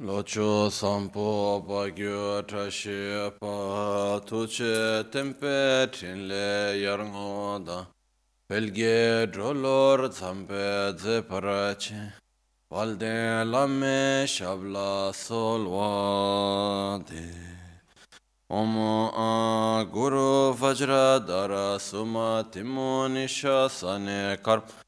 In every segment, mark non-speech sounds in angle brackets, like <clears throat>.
Locho sampo pa gyu trashi pa tuche tempe chinle yarngo da. Pelge drolor tsampe ze parache valde lame shabla solwa de Om a guru vajra dara suma timo nisha sane karpa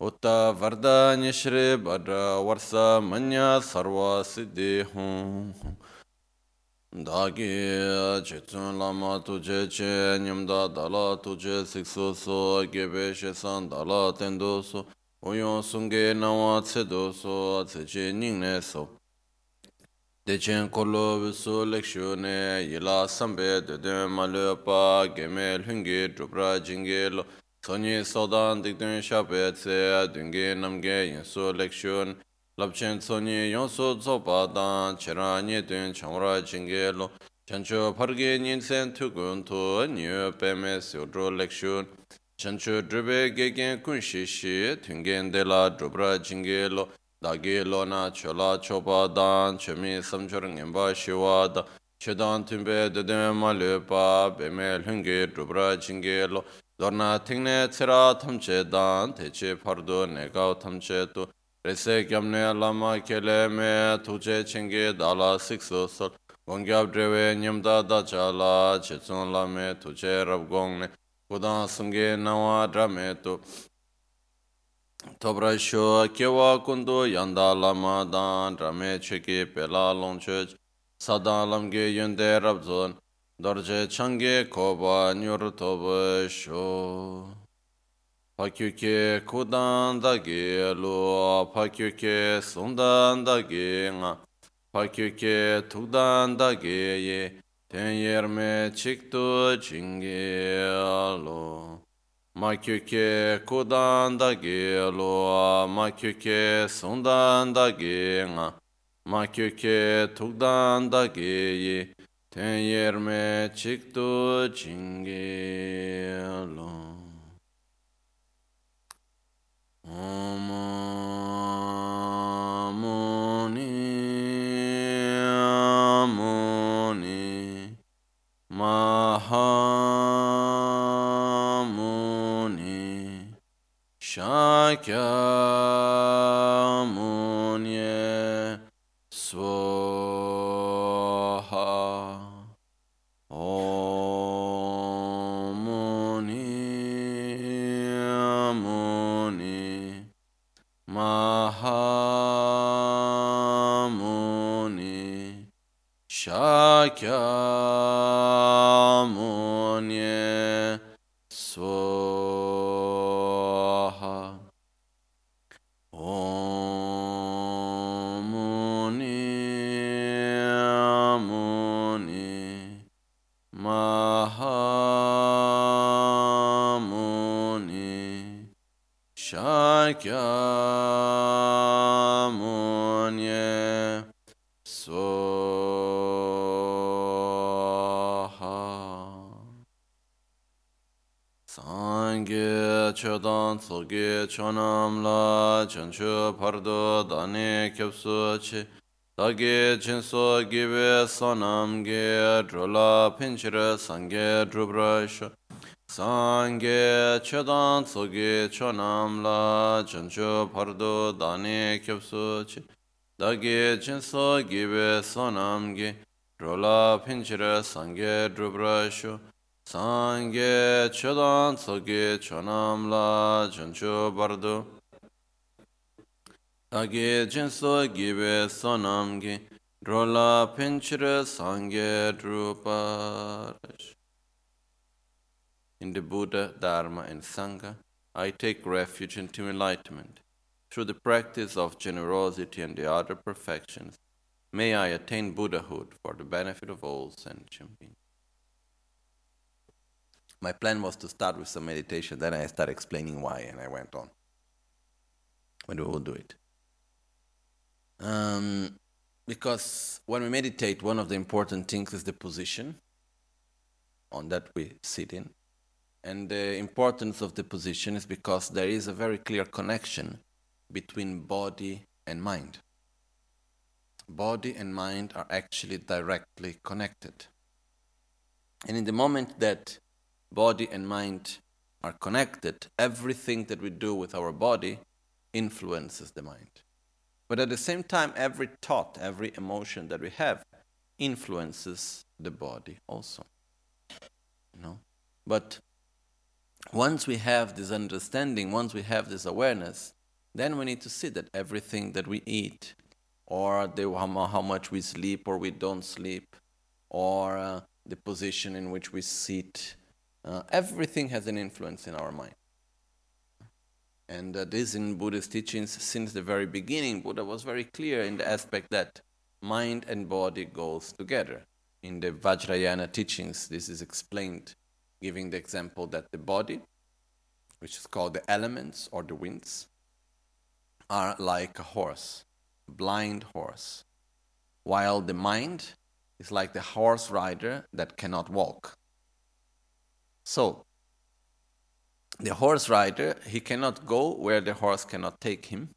उत वरदान्य श्री वर वर्ष मन्य सर्व सिद्धि हूँ दागे चेतन लामा तुझे चे निमदा दाला तुझे Sixo सो गेबे शेसान दाला तेंदो सो ओयो सुंगे नवा छेदो सो छेचे निंगने सो देचें कोलो विसो लेक्शो ने यला संबे देदे मालपा गेमे लुंगे ड्रुब्रा जिंगे लो Tsonyi sodan dikdun shape tse dungi namge yinsu lekshun. Lapchen tsonyi yonsu tsopa dan chera nye dun chamra jingi lo. Chanchu pargi nyinsen tukun tu nyu peme siudru lekshun. Chanchu drube gegen kun shishi tungen de la drubra jingi lo. Dagi lo na chola chopa dan chemi samchur ngenpa shiwa da. Chedan tunbe dede ma lupa beme lungi drubra jingi lo. dorna tingne tsira tamche dan teche pardo nega tamche tu. Rese gyamne lama kele me tuje chenge dala sikso sol. Gongyab drewe nyamda da chala chetsun lame tuje rab gongne kudan sunge nawa drame tu. Tobra sho kewa kundu yanda lama dan drame cheke pela longche. Sadan lamge yunde rabzon dorje change koba nyur tobe sho pakyuke kudan dagi lu pakyuke sundan dagi nga pakyuke tukdan dagi ye ten yerme chiktu jingi lu makyuke kudan dagi lu makyuke sundan dagi nga makyuke tukdan dagi ye ten yerme chikto chinge lo. Om Muni Muni Shakya Shakyamuni. Chonam la chanchu pardo dane kyapsu chi. Dage chinso gibe sonam ge drola pinchira sangye drubrasha Sangye chodan tsoge chonam la chanchu pardo dane kyapsu chi. Dage chinso gibe sonam ge drola pinchira sangye drubrasha Sangye chodan tsoge chonam la chanchu bardo Dage jinso gibe sonam ge drola pinchire sangye druparash. In the Buddha, Dharma, and Sangha, I take refuge into enlightenment. Through the practice of generosity and the other perfections, may I attain Buddhahood for the benefit of all sentient beings. My plan was to start with some meditation, then I started explaining why, and I went on. But we will do it. Um, because when we meditate, one of the important things is the position on that we sit in. And the importance of the position is because there is a very clear connection between body and mind. Body and mind are actually directly connected. And in the moment that body and mind are connected, everything that we do with our body influences the mind. But at the same time, every thought, every emotion that we have influences the body also. You know? But once we have this understanding, once we have this awareness, then we need to see that everything that we eat, or the, how much we sleep or we don't sleep, or uh, the position in which we sit, uh, everything has an influence in our mind. And uh, this in Buddhist teachings since the very beginning, Buddha was very clear in the aspect that mind and body goes together. In the Vajrayana teachings, this is explained, giving the example that the body, which is called the elements or the winds, are like a horse, a blind horse, while the mind is like the horse rider that cannot walk. So, the horse rider, he cannot go where the horse cannot take him.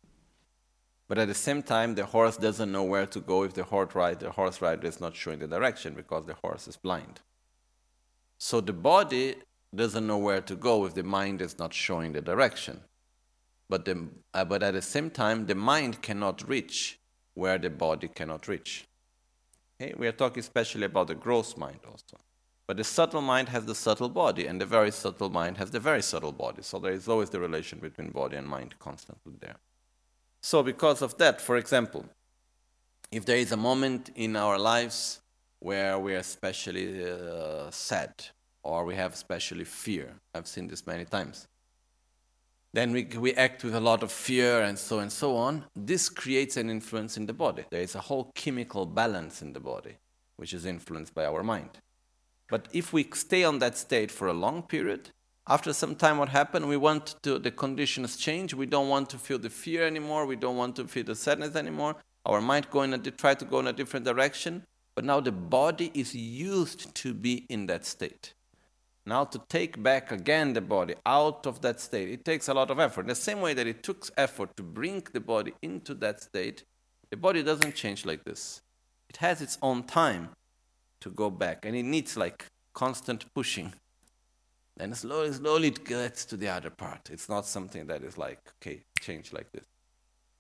But at the same time, the horse doesn't know where to go if the horse rider, the horse rider is not showing the direction because the horse is blind. So the body doesn't know where to go if the mind is not showing the direction. But, the, uh, but at the same time, the mind cannot reach where the body cannot reach. Okay? We are talking especially about the gross mind also. But the subtle mind has the subtle body, and the very subtle mind has the very subtle body. So there is always the relation between body and mind constantly there. So, because of that, for example, if there is a moment in our lives where we are especially uh, sad or we have especially fear, I've seen this many times, then we, we act with a lot of fear and so and so on. This creates an influence in the body. There is a whole chemical balance in the body, which is influenced by our mind. But if we stay on that state for a long period, after some time what happens we want to the conditions change. We don't want to feel the fear anymore. We don't want to feel the sadness anymore. Our mind going to try to go in a different direction. But now the body is used to be in that state. Now to take back again the body out of that state it takes a lot of effort. The same way that it took effort to bring the body into that state the body doesn't change like this. It has its own time to go back. And it needs like constant pushing. And slowly, slowly it gets to the other part. It's not something that is like, okay, change like this.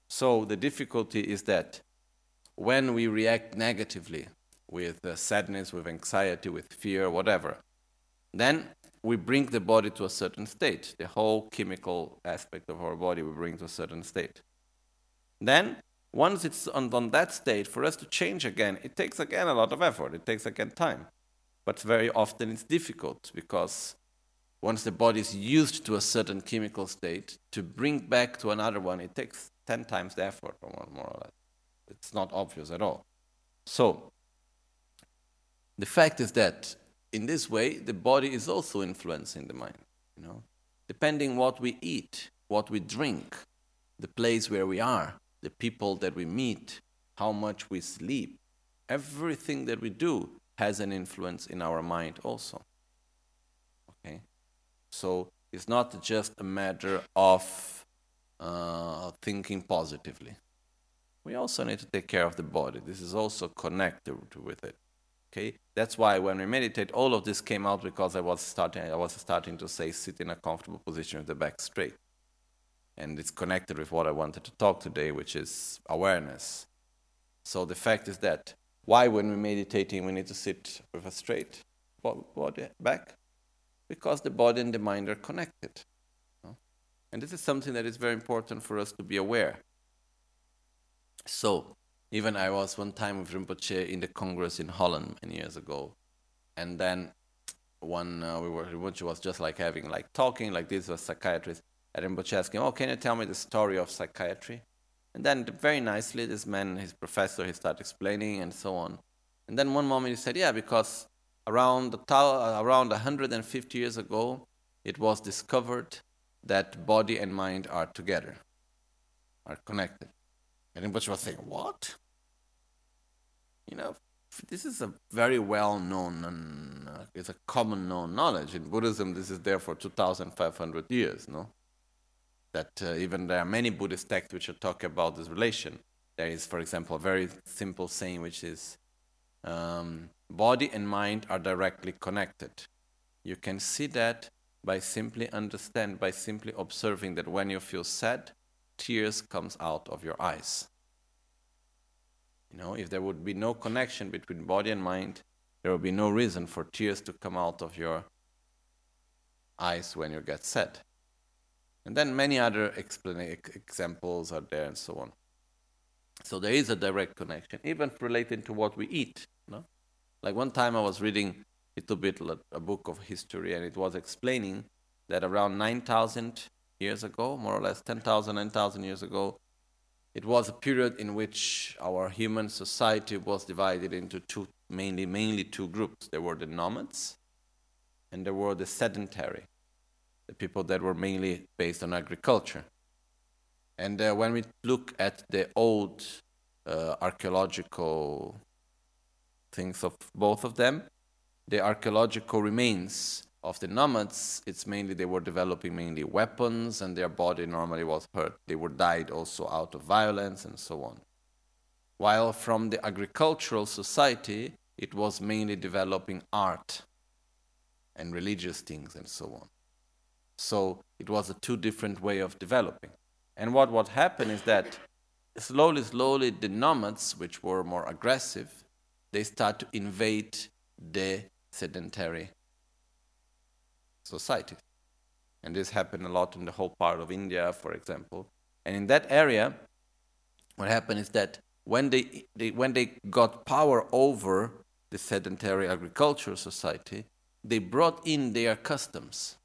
So the difficulty is that when we react negatively with uh, sadness, with anxiety, with fear, whatever, then we bring the body to a certain state. The whole chemical aspect of our body we bring to a certain state. Then once it's on, on that state, for us to change again, it takes again a lot of effort. It takes again time. But very often it's difficult because once the body is used to a certain chemical state, to bring back to another one, it takes 10 times the effort, more or less. It's not obvious at all. So, the fact is that in this way, the body is also influencing the mind. You know, depending what we eat, what we drink, the place where we are, the people that we meet, how much we sleep, everything that we do has an influence in our mind also. Okay? So it's not just a matter of uh, thinking positively. We also need to take care of the body. This is also connected with it. Okay? That's why when we meditate, all of this came out because I was starting I was starting to say sit in a comfortable position with the back straight and it's connected with what I wanted to talk today, which is awareness. So the fact is that why, when we're meditating, we need to sit with a straight body back? Because the body and the mind are connected. And this is something that is very important for us to be aware. So, even I was one time with Rinpoche in the Congress in Holland many years ago, and then one uh, we were Rinpoche was just like having like talking like this was psychiatrist, Rinpoche asked him, Oh, can you tell me the story of psychiatry? And then, very nicely, this man, his professor, he started explaining and so on. And then one moment he said, Yeah, because around, around 150 years ago, it was discovered that body and mind are together, are connected. And Rinpoche was saying, What? You know, this is a very well known, uh, it's a common known knowledge. In Buddhism, this is there for 2,500 years, no? That uh, even there are many Buddhist texts which talk about this relation. There is, for example, a very simple saying which is um, body and mind are directly connected. You can see that by simply understand, by simply observing that when you feel sad, tears comes out of your eyes. You know, if there would be no connection between body and mind, there would be no reason for tears to come out of your eyes when you get sad. And then many other examples are there and so on. So there is a direct connection, even relating to what we eat. No? Like one time I was reading a little bit a book of history, and it was explaining that around 9,000 years ago, more or less 10,000, 9,000 years ago, it was a period in which our human society was divided into two, mainly, mainly two groups. There were the nomads, and there were the sedentary, the people that were mainly based on agriculture. And uh, when we look at the old uh, archaeological things of both of them, the archaeological remains of the nomads, it's mainly they were developing mainly weapons and their body normally was hurt. They were died also out of violence and so on. While from the agricultural society, it was mainly developing art and religious things and so on. So it was a two different way of developing. And what what happened is that slowly, slowly the nomads, which were more aggressive, they start to invade the sedentary society. And this happened a lot in the whole part of India, for example. And in that area, what happened is that when they, they, when they got power over the sedentary agricultural society, they brought in their customs,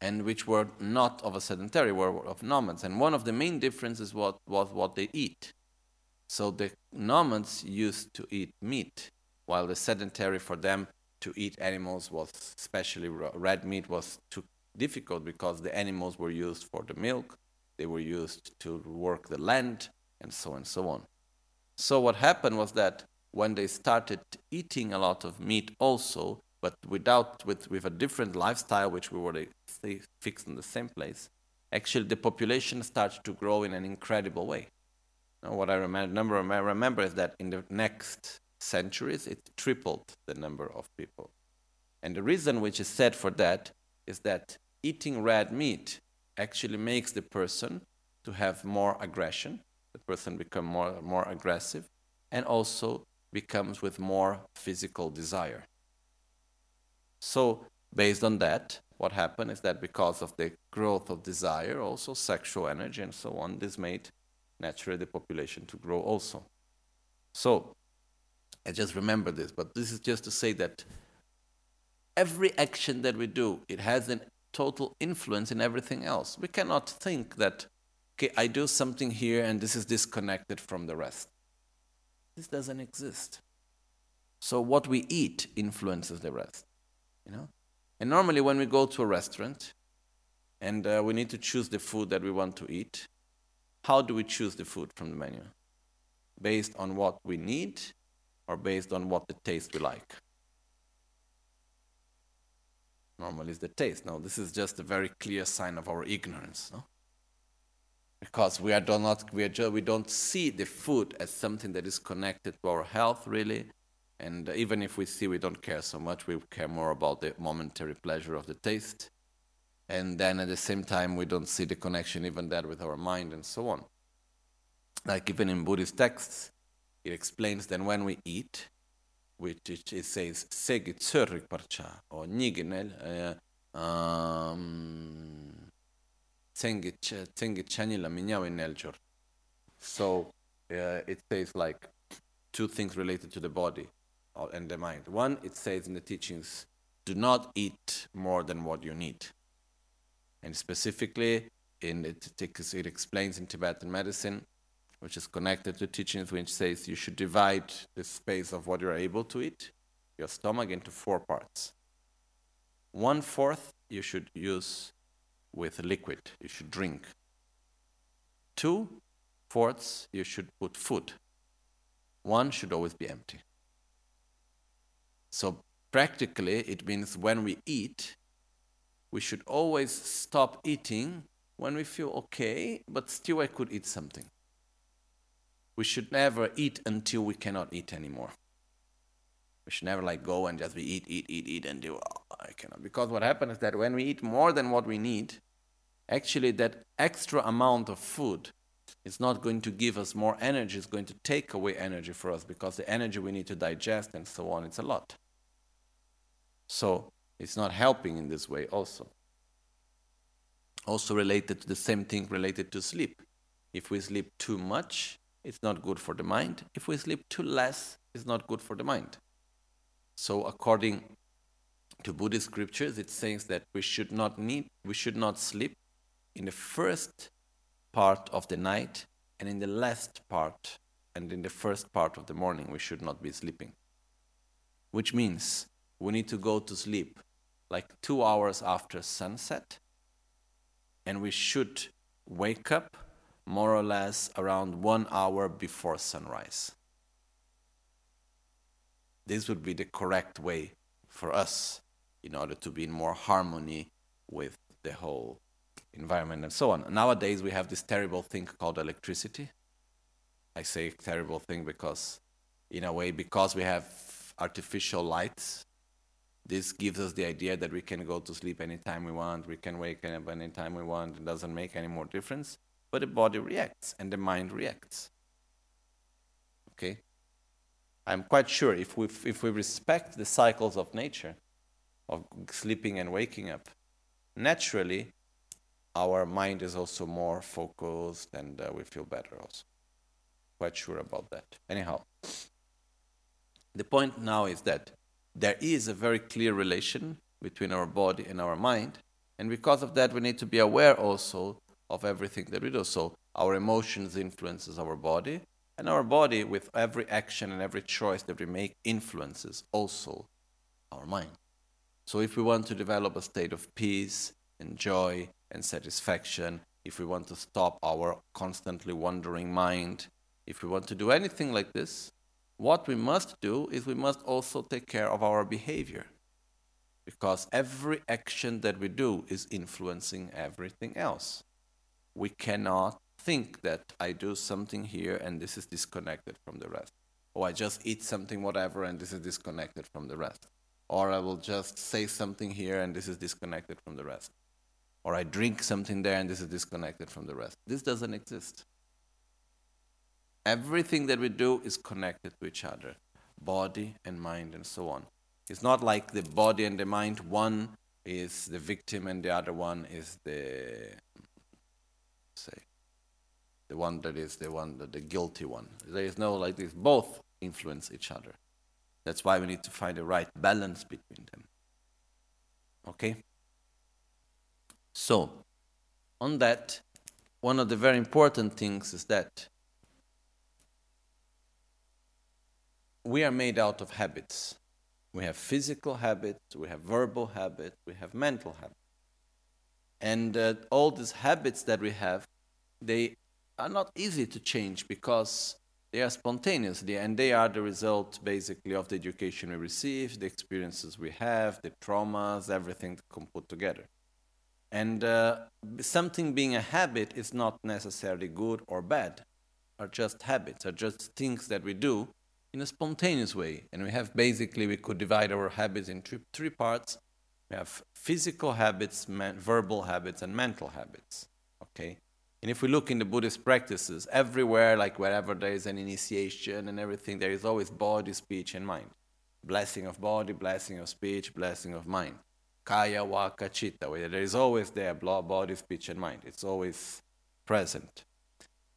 and which were not of a sedentary, were of nomads. And one of the main differences was, was what they eat. So the nomads used to eat meat, while the sedentary for them to eat animals was, especially red meat, was too difficult because the animals were used for the milk, they were used to work the land, and so on and so on. So what happened was that when they started eating a lot of meat also, but without with, with a different lifestyle, which we were fixed in the same place, actually the population started to grow in an incredible way. Now, what I remember, remember is that in the next centuries, it tripled the number of people. And the reason which is said for that is that eating red meat actually makes the person to have more aggression. The person become more, more aggressive and also becomes with more physical desire. So based on that, what happened is that because of the growth of desire, also sexual energy and so on, this made naturally the population to grow also. So I just remember this, but this is just to say that every action that we do, it has a total influence in everything else. We cannot think that, okay, I do something here and this is disconnected from the rest. This doesn't exist. So what we eat influences the rest, you know. And normally, when we go to a restaurant and uh, we need to choose the food that we want to eat, how do we choose the food from the menu? Based on what we need or based on what the taste we like? Normally, it's the taste. Now, this is just a very clear sign of our ignorance, no? Because we are do not we are we don't see the food as something that is connected to our health really, and even if we see, we don't care so much. We care more about the momentary pleasure of the taste, and then at the same time, we don't see the connection even that with our mind and so on. Like even in Buddhist texts, it explains that when we eat, which it, it says segi tsörrik parcha or niginel tsengi chanila minyawe neljor. So uh, it says like two things related to the body and the mind. One, it says in the teachings, do not eat more than what you need. And specifically, in it, it explains in Tibetan medicine which is connected to teachings which says you should divide the space of what you're able to eat your stomach into four parts. One fourth you should use with liquid, you should drink. Two fourths you should put food. One should always be empty. So practically, it means when we eat, we should always stop eating when we feel okay, but still I could eat something. We should never eat until we cannot eat anymore. We should never like go and just be eat, eat, eat, eat and do, oh, I cannot. Because what happens is that when we eat more than what we need, actually that extra amount of food is not going to give us more energy, it's going to take away energy for us because the energy we need to digest and so on, it's a lot. So it's not helping in this way also. Also related to the same thing related to sleep. If we sleep too much, it's not good for the mind. If we sleep too less, it's not good for the mind. So according to Buddhist scriptures, it says that we should not need we should not sleep in the first part of the night and in the last part and in the first part of the morning we should not be sleeping. Which means we need to go to sleep like two hours after sunset, and we should wake up more or less around one hour before sunrise. This would be the correct way for us in order to be in more harmony with the whole environment and so on. Nowadays, we have this terrible thing called electricity. I say terrible thing because, in a way, because we have artificial lights this gives us the idea that we can go to sleep anytime we want, we can wake up anytime we want, it doesn't make any more difference. But the body reacts and the mind reacts. Okay? I'm quite sure if we, if we respect the cycles of nature, of sleeping and waking up, naturally our mind is also more focused and uh, we feel better also. Quite sure about that. Anyhow, the point now is that there is a very clear relation between our body and our mind. And because of that, we need to be aware also of everything that we do. So our emotions influences our body, and our body, with every action and every choice that we make, influences also our mind. So if we want to develop a state of peace and joy and satisfaction, if we want to stop our constantly wandering mind, if we want to do anything like this, what we must do is we must also take care of our behavior. Because every action that we do is influencing everything else. We cannot think that I do something here and this is disconnected from the rest. Or I just eat something, whatever, and this is disconnected from the rest. Or I will just say something here and this is disconnected from the rest. Or I drink something there and this is disconnected from the rest. This doesn't exist. Everything that we do is connected to each other body and mind, and so on. It's not like the body and the mind, one is the victim and the other one is the, say, the one that is the one, that the guilty one. There is no like this, both influence each other. That's why we need to find the right balance between them. Okay? So, on that, one of the very important things is that we are made out of habits. We have physical habits, we have verbal habits, we have mental habits. And uh, all these habits that we have, they are not easy to change because they are spontaneously and they are the result basically of the education we receive, the experiences we have, the traumas, everything that come put together. And uh, something being a habit is not necessarily good or bad, are just habits, are just things that we do in a spontaneous way. And we have basically, we could divide our habits into three parts. We have physical habits, verbal habits, and mental habits. Okay? And if we look in the Buddhist practices, everywhere, like wherever there is an initiation and everything, there is always body, speech, and mind. Blessing of body, blessing of speech, blessing of mind. Kaya, Vaka, Chitta. Where there is always there body, speech, and mind. It's always present.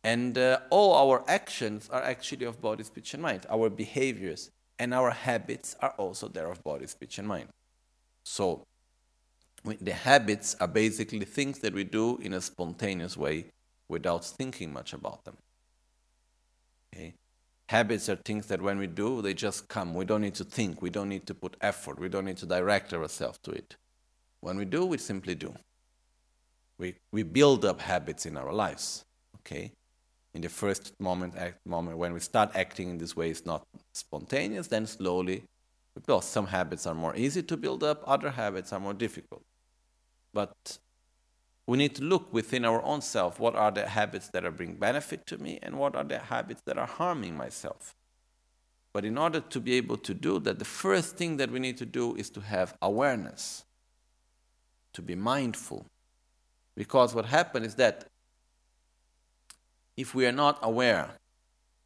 And uh, all our actions are actually of body, speech, and mind. Our behaviors and our habits are also there of body, speech, and mind. So, the habits are basically things that we do in a spontaneous way without thinking much about them. Okay? Habits are things that when we do, they just come. We don't need to think. We don't need to put effort. We don't need to direct ourselves to it. When we do, we simply do. We, we build up habits in our lives. Okay? In the first moment, act, moment when we start acting in this way, it's not spontaneous, then slowly because. Some habits are more easy to build up, other habits are more difficult. But we need to look within our own self what are the habits that are bring benefit to me and what are the habits that are harming myself but in order to be able to do that the first thing that we need to do is to have awareness to be mindful because what happens is that if we are not aware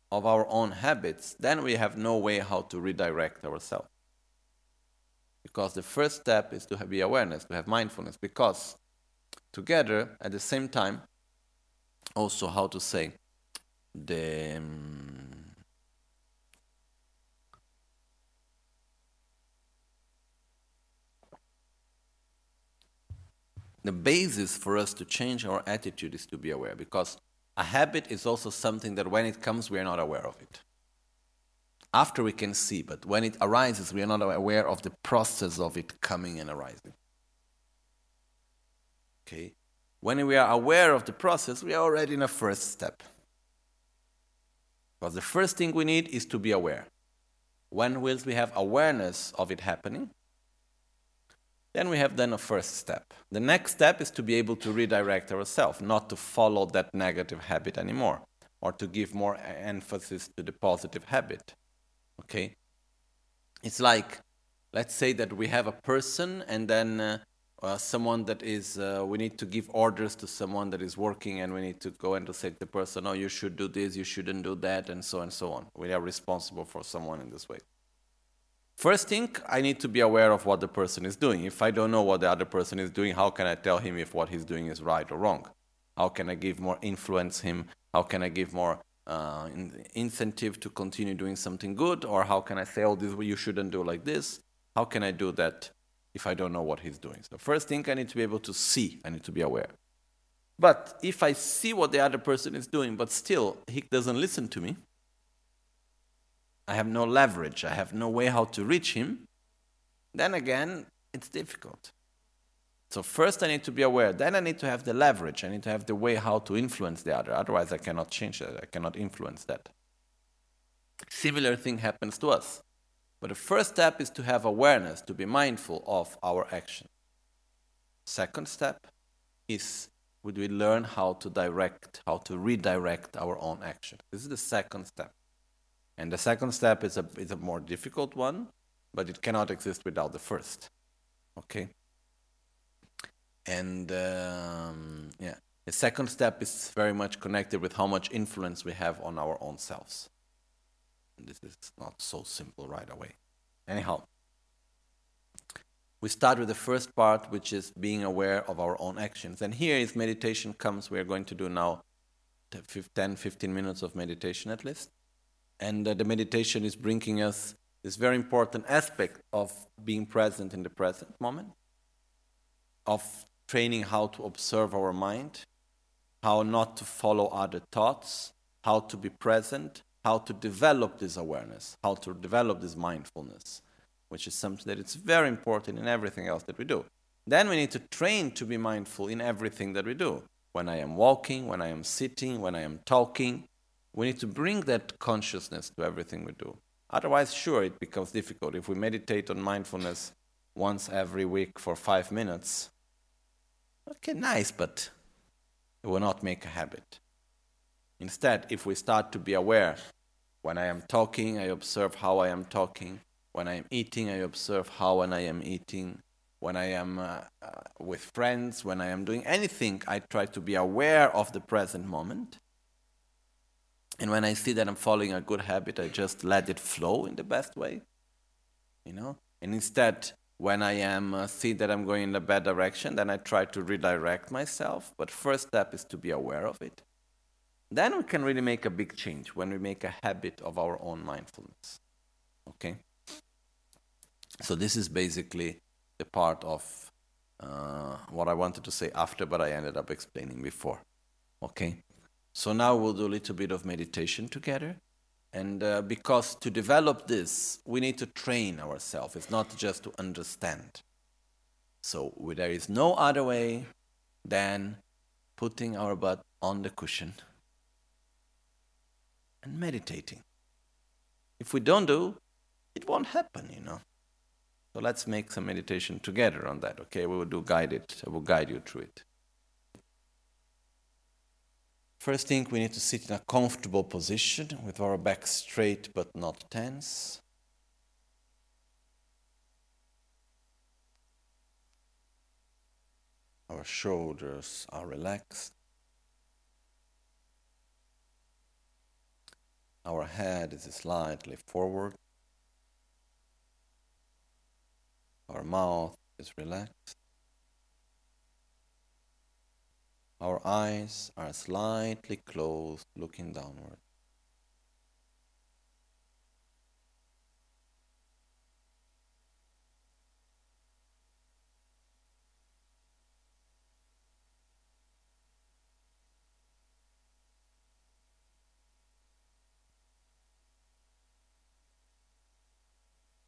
of our own habits then we have no way how to redirect ourselves. Because the first step is to be awareness to have mindfulness. Because together at the same time also how to say the um, the basis for us to change our attitude is to be aware. Because a habit is also something that when it comes we are not aware of it after we can see but when it arises we are not aware of the process of it coming and arising Okay? When we are aware of the process, we are already in a first step. Because the first thing we need is to be aware. When will we have awareness of it happening? Then we have then a first step. The next step is to be able to redirect ourselves, not to follow that negative habit anymore, or to give more emphasis to the positive habit. Okay? It's like, let's say that we have a person and then uh, uh, someone that is uh, we need to give orders to someone that is working and we need to go and to say to the person oh you should do this you shouldn't do that and so and so on we are responsible for someone in this way first thing i need to be aware of what the person is doing. If i don't know what the other person is doing how can i tell him if what he's doing is right or wrong? How can i give more influence him? How can i give more uh, incentive to continue doing something good? Or how can i say oh this you shouldn't do like this. How can i do that if I don't know what he's doing. So, first thing, I need to be able to see, I need to be aware. But if I see what the other person is doing, but still he doesn't listen to me, I have no leverage, I have no way how to reach him, then again, it's difficult. So, first I need to be aware, then I need to have the leverage, I need to have the way how to influence the other. Otherwise, I cannot change that, I cannot influence that. Similar thing happens to us. But the first step is to have awareness, to be mindful of our action. Second step is would we learn how to direct, how to redirect our own action. This is the second step. And the second step is a, is a more difficult one, but it cannot exist without the first. Okay? And um, yeah, the second step is very much connected with how much influence we have on our own selves. This is not so simple right away. Anyhow, we start with the first part, which is being aware of our own actions. And here, if meditation comes, we are going to do now 10, 15 minutes of meditation at least. And the meditation is bringing us this very important aspect of being present in the present moment, of training how to observe our mind, how not to follow other thoughts, how to be present, how to develop this awareness, how to develop this mindfulness, which is something that is very important in everything else that we do. Then we need to train to be mindful in everything that we do. When I am walking, when I am sitting, when I am talking, we need to bring that consciousness to everything we do. Otherwise, sure, it becomes difficult. If we meditate on mindfulness once every week for five minutes, okay, nice, but it will not make a habit. Instead, if we start to be aware when I am talking, I observe how I am talking. When I am eating, I observe how and I am eating. When I am uh, uh, with friends, when I am doing anything, I try to be aware of the present moment. And when I see that I'm following a good habit, I just let it flow in the best way. You know? And instead, when I am uh, see that I'm going in a bad direction, then I try to redirect myself. But first step is to be aware of it. Then we can really make a big change when we make a habit of our own mindfulness. Okay? So, this is basically the part of uh, what I wanted to say after, but I ended up explaining before. Okay? So, now we'll do a little bit of meditation together. And uh, because to develop this, we need to train ourselves. It's not just to understand. So there is no other way than putting our butt on the cushion and meditating. If we don't do, it won't happen, you know. So let's make some meditation together on that, okay? We will do guided, I will guide you through it. First thing, we need to sit in a comfortable position with our back straight but not tense. Our shoulders are relaxed. Our head is slightly forward. Our mouth is relaxed. Our eyes are slightly closed, looking downward.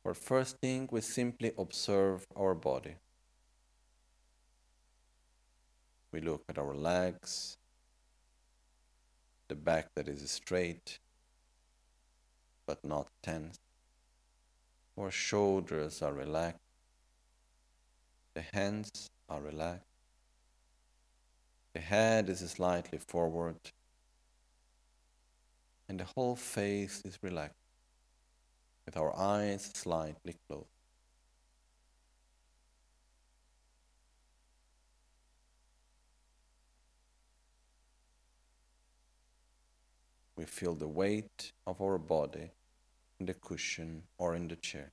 For first thing, we simply observe our body. We look at our legs, the back that is straight but not tense. Our shoulders are relaxed. The hands are relaxed. The head is slightly forward. And the whole face is relaxed, with our eyes slightly closed. Feel the weight of our body in the cushion or in the chair.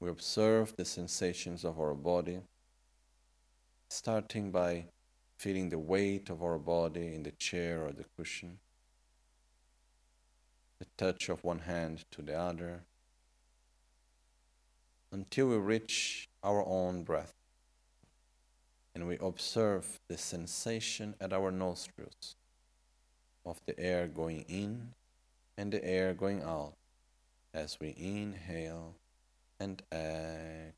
We observe the sensations of our body, starting by feeling the weight of our body in the chair or the cushion, the touch of one hand to the other, until we reach our own breath and we observe the sensation at our nostrils of the air going in and the air going out as we inhale and exhale.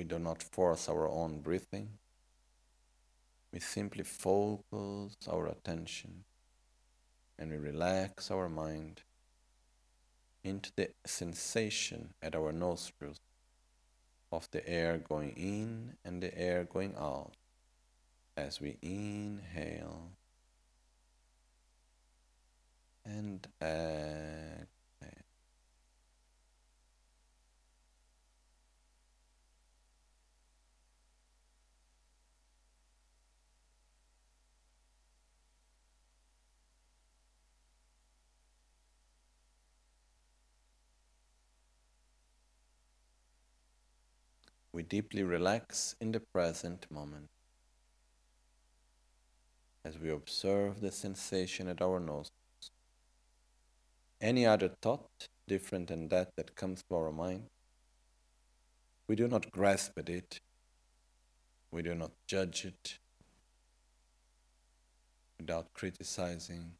We do not force our own breathing. We simply focus our attention and we relax our mind into the sensation at our nostrils of the air going in and the air going out as we inhale and exhale. We deeply relax in the present moment as we observe the sensation at our nostrils. Any other thought different than that that comes to our mind, we do not grasp at it, we do not judge it without criticizing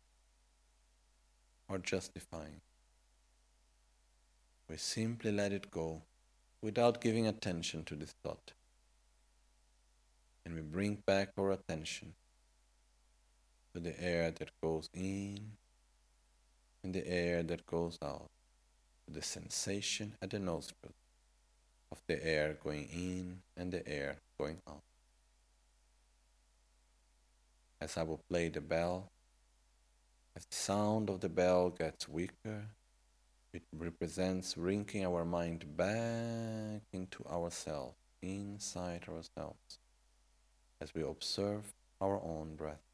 or justifying. We simply let it go without giving attention to this thought. And we bring back our attention to the air that goes in and the air that goes out, to the sensation at the nostrils of the air going in and the air going out. As I will play the bell, as the sound of the bell gets weaker it represents bringing our mind back into ourselves, inside ourselves, as we observe our own breath.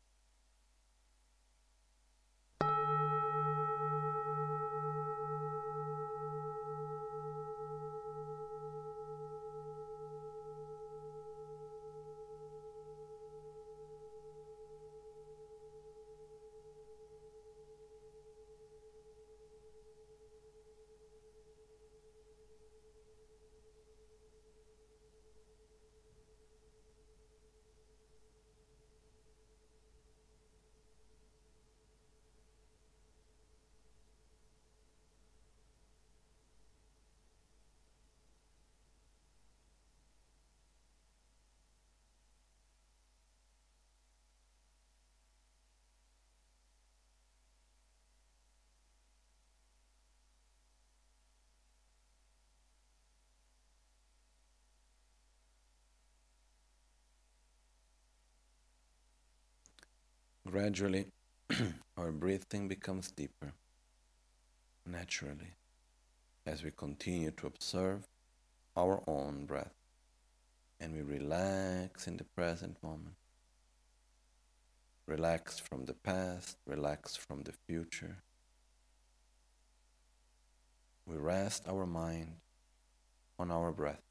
Gradually <clears throat> our breathing becomes deeper, naturally, as we continue to observe our own breath and we relax in the present moment. Relax from the past, relax from the future. We rest our mind on our breath.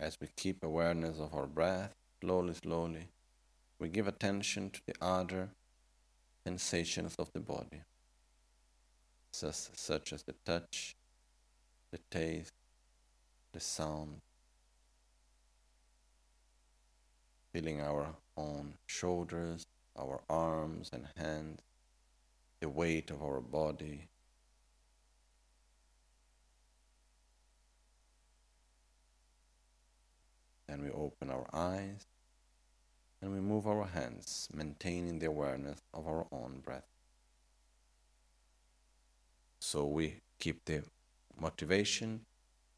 As we keep awareness of our breath, slowly, slowly, we give attention to the other sensations of the body, such as the touch, the taste, the sound, feeling our own shoulders, our arms and hands, the weight of our body, Then we open our eyes and we move our hands, maintaining the awareness of our own breath. So we keep the motivation,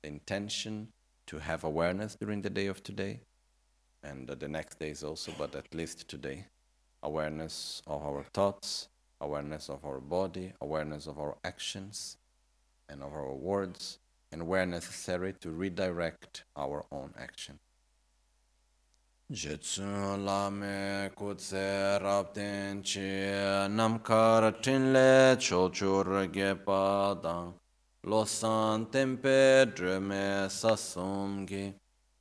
the intention to have awareness during the day of today and the next days also, but at least today. Awareness of our thoughts, awareness of our body, awareness of our actions and of our words, and where necessary to redirect our own action. Jetsun lame kutse rabden chi namkar tinle chochur gepa dang Losan tempe dreme sasumgi.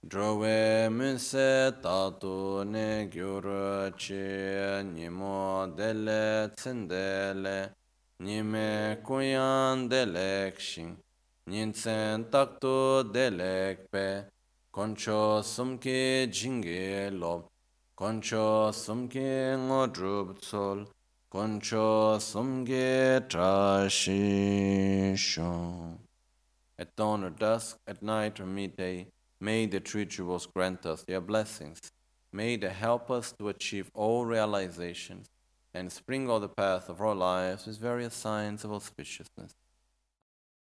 Drowe munse tatu ne gyur chi nimo dele tsendele nime kuyan delek shing ninsen taktu delek pe koncho sumki jingi lob koncho sumki ngodrub tsol koncho at dawn or dusk at night or midday May the three jewels grant us their blessings. May they help us to achieve all realizations and sprinkle the path of our lives with various signs of auspiciousness.